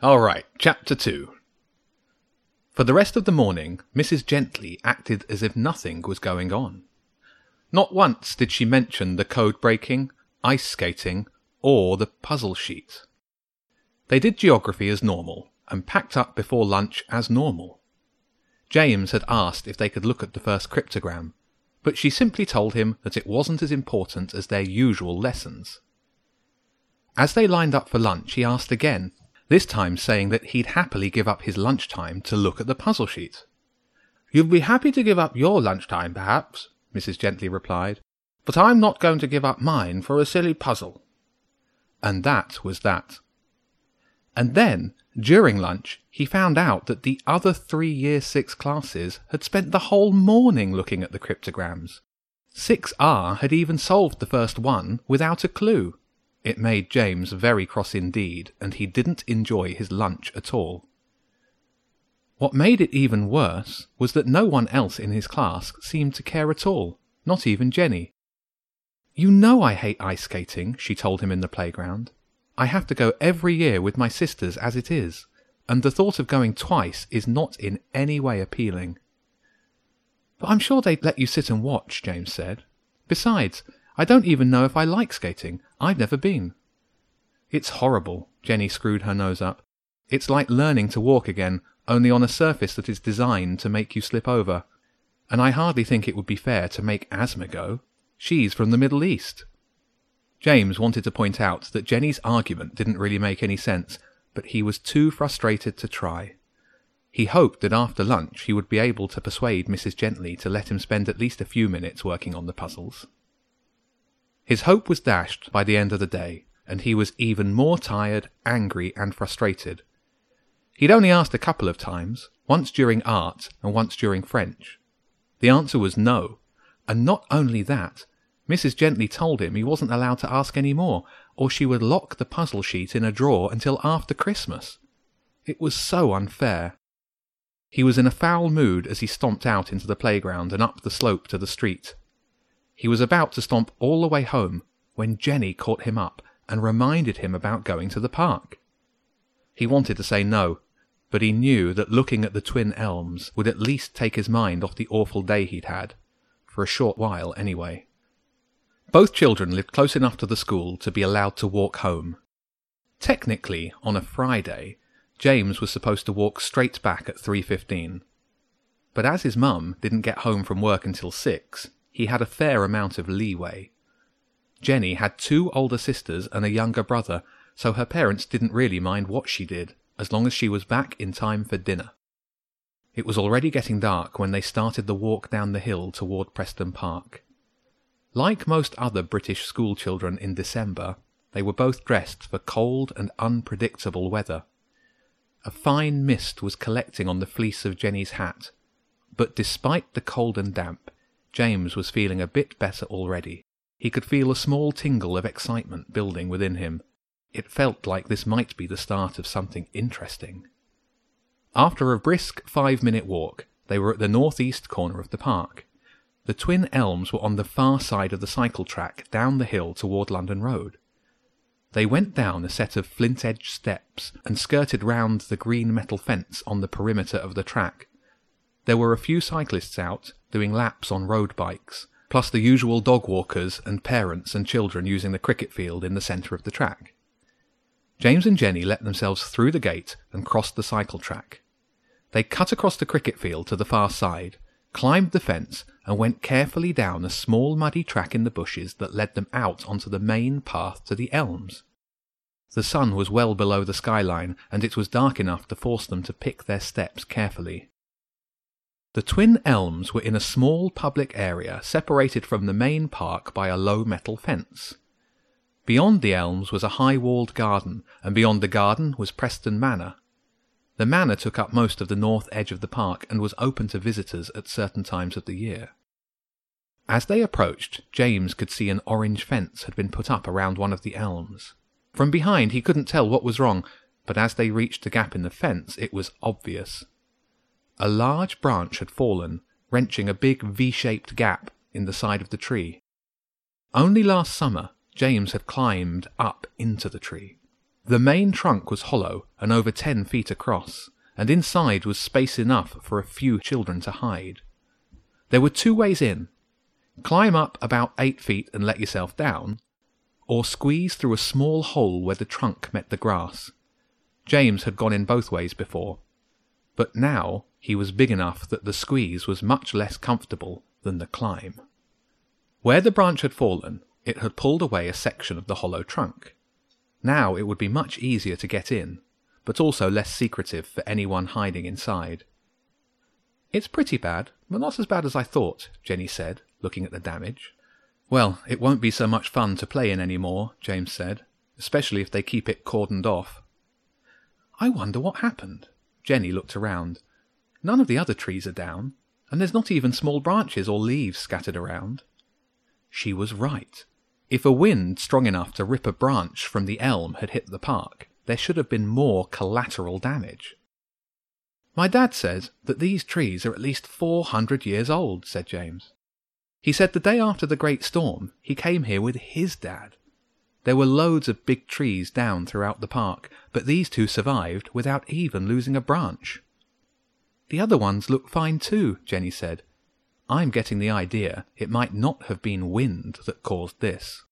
All right, chapter 2. For the rest of the morning, Mrs. Gently acted as if nothing was going on. Not once did she mention the code breaking, ice skating, or the puzzle sheet. They did geography as normal, and packed up before lunch as normal. James had asked if they could look at the first cryptogram, but she simply told him that it wasn't as important as their usual lessons. As they lined up for lunch, he asked again this time saying that he'd happily give up his lunchtime to look at the puzzle sheet. You'd be happy to give up your lunchtime, perhaps, Mrs. Gently replied, but I'm not going to give up mine for a silly puzzle. And that was that. And then, during lunch, he found out that the other three Year 6 classes had spent the whole morning looking at the cryptograms. 6R had even solved the first one without a clue. It made James very cross indeed, and he didn't enjoy his lunch at all. What made it even worse was that no one else in his class seemed to care at all, not even Jenny. You know I hate ice skating, she told him in the playground. I have to go every year with my sisters as it is, and the thought of going twice is not in any way appealing. But I'm sure they'd let you sit and watch, James said. Besides, I don't even know if I like skating. I've never been. It's horrible, Jenny screwed her nose up. It's like learning to walk again, only on a surface that is designed to make you slip over. And I hardly think it would be fair to make Asma go. She's from the Middle East. James wanted to point out that Jenny's argument didn't really make any sense, but he was too frustrated to try. He hoped that after lunch he would be able to persuade Mrs. Gently to let him spend at least a few minutes working on the puzzles. His hope was dashed by the end of the day, and he was even more tired, angry, and frustrated. He'd only asked a couple of times, once during art and once during French. The answer was no, and not only that, Mrs. Gently told him he wasn't allowed to ask any more, or she would lock the puzzle sheet in a drawer until after Christmas. It was so unfair. He was in a foul mood as he stomped out into the playground and up the slope to the street. He was about to stomp all the way home when Jenny caught him up and reminded him about going to the park. He wanted to say no, but he knew that looking at the twin elms would at least take his mind off the awful day he'd had, for a short while anyway. Both children lived close enough to the school to be allowed to walk home. Technically, on a Friday, James was supposed to walk straight back at 3.15. But as his mum didn't get home from work until 6, he had a fair amount of leeway. Jenny had two older sisters and a younger brother, so her parents didn't really mind what she did, as long as she was back in time for dinner. It was already getting dark when they started the walk down the hill toward Preston Park. Like most other British schoolchildren in December, they were both dressed for cold and unpredictable weather. A fine mist was collecting on the fleece of Jenny's hat, but despite the cold and damp, James was feeling a bit better already. He could feel a small tingle of excitement building within him. It felt like this might be the start of something interesting. After a brisk five minute walk, they were at the northeast corner of the park. The twin elms were on the far side of the cycle track down the hill toward London Road. They went down a set of flint edged steps and skirted round the green metal fence on the perimeter of the track. There were a few cyclists out, doing laps on road bikes, plus the usual dog walkers and parents and children using the cricket field in the centre of the track. James and Jenny let themselves through the gate and crossed the cycle track. They cut across the cricket field to the far side, climbed the fence, and went carefully down a small muddy track in the bushes that led them out onto the main path to the elms. The sun was well below the skyline, and it was dark enough to force them to pick their steps carefully. The twin elms were in a small public area separated from the main park by a low metal fence. Beyond the elms was a high walled garden, and beyond the garden was Preston Manor. The manor took up most of the north edge of the park and was open to visitors at certain times of the year. As they approached, James could see an orange fence had been put up around one of the elms. From behind he couldn't tell what was wrong, but as they reached the gap in the fence it was obvious. A large branch had fallen, wrenching a big V-shaped gap in the side of the tree. Only last summer, James had climbed up into the tree. The main trunk was hollow and over ten feet across, and inside was space enough for a few children to hide. There were two ways in climb up about eight feet and let yourself down, or squeeze through a small hole where the trunk met the grass. James had gone in both ways before, but now he was big enough that the squeeze was much less comfortable than the climb. Where the branch had fallen, it had pulled away a section of the hollow trunk. Now it would be much easier to get in, but also less secretive for anyone hiding inside. It's pretty bad, but not as bad as I thought, Jenny said, looking at the damage. Well, it won't be so much fun to play in any more, James said, especially if they keep it cordoned off. I wonder what happened. Jenny looked around. None of the other trees are down, and there's not even small branches or leaves scattered around. She was right. If a wind strong enough to rip a branch from the elm had hit the park, there should have been more collateral damage. My dad says that these trees are at least four hundred years old, said James. He said the day after the great storm, he came here with his dad. There were loads of big trees down throughout the park, but these two survived without even losing a branch. The other ones look fine too, Jenny said. I'm getting the idea it might not have been wind that caused this.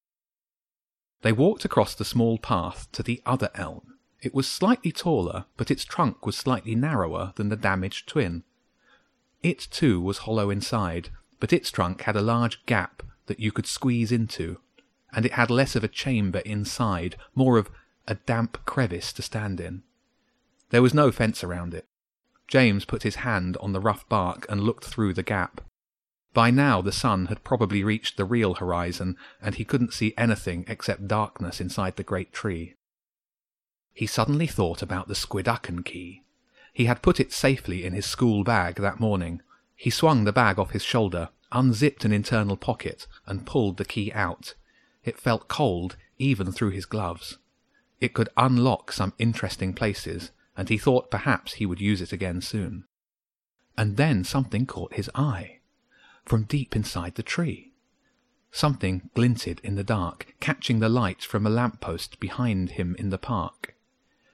They walked across the small path to the other elm. It was slightly taller, but its trunk was slightly narrower than the damaged twin. It too was hollow inside, but its trunk had a large gap that you could squeeze into, and it had less of a chamber inside, more of a damp crevice to stand in. There was no fence around it. James put his hand on the rough bark and looked through the gap. By now the sun had probably reached the real horizon, and he couldn't see anything except darkness inside the great tree. He suddenly thought about the Squidducken key. He had put it safely in his school bag that morning, he swung the bag off his shoulder, unzipped an internal pocket, and pulled the key out. It felt cold even through his gloves. It could unlock some interesting places, and he thought perhaps he would use it again soon. And then something caught his eye. From deep inside the tree. Something glinted in the dark, catching the light from a lamp post behind him in the park.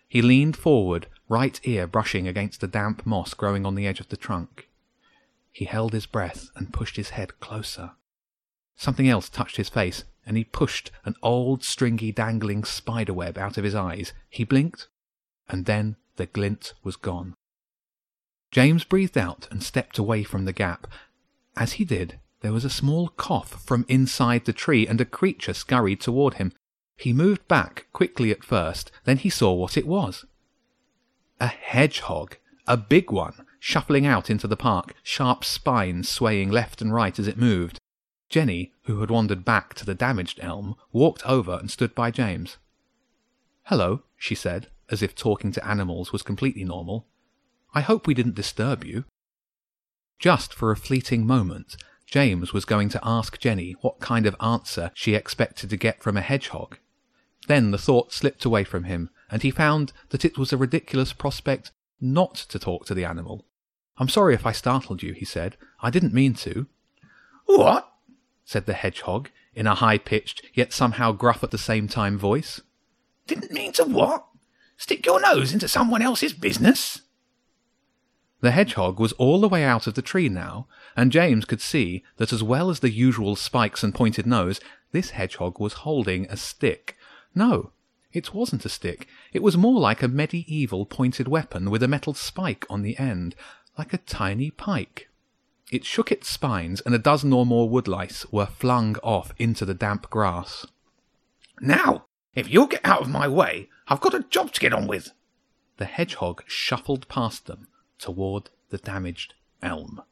He leaned forward, right ear brushing against the damp moss growing on the edge of the trunk. He held his breath and pushed his head closer. Something else touched his face, and he pushed an old, stringy, dangling spider web out of his eyes. He blinked, and then the glint was gone. James breathed out and stepped away from the gap. As he did, there was a small cough from inside the tree, and a creature scurried toward him. He moved back quickly at first, then he saw what it was. A hedgehog, a big one, shuffling out into the park, sharp spines swaying left and right as it moved. Jenny, who had wandered back to the damaged elm, walked over and stood by James. Hello, she said, as if talking to animals was completely normal. I hope we didn't disturb you. Just for a fleeting moment, James was going to ask Jenny what kind of answer she expected to get from a hedgehog. Then the thought slipped away from him, and he found that it was a ridiculous prospect not to talk to the animal. I'm sorry if I startled you, he said. I didn't mean to. What? Said the hedgehog, in a high pitched, yet somehow gruff at the same time voice. Didn't mean to what? Stick your nose into someone else's business? The hedgehog was all the way out of the tree now, and James could see that as well as the usual spikes and pointed nose, this hedgehog was holding a stick. No, it wasn't a stick. It was more like a medieval pointed weapon with a metal spike on the end, like a tiny pike. It shook its spines, and a dozen or more woodlice were flung off into the damp grass. Now, if you'll get out of my way, I've got a job to get on with. The hedgehog shuffled past them toward the damaged elm.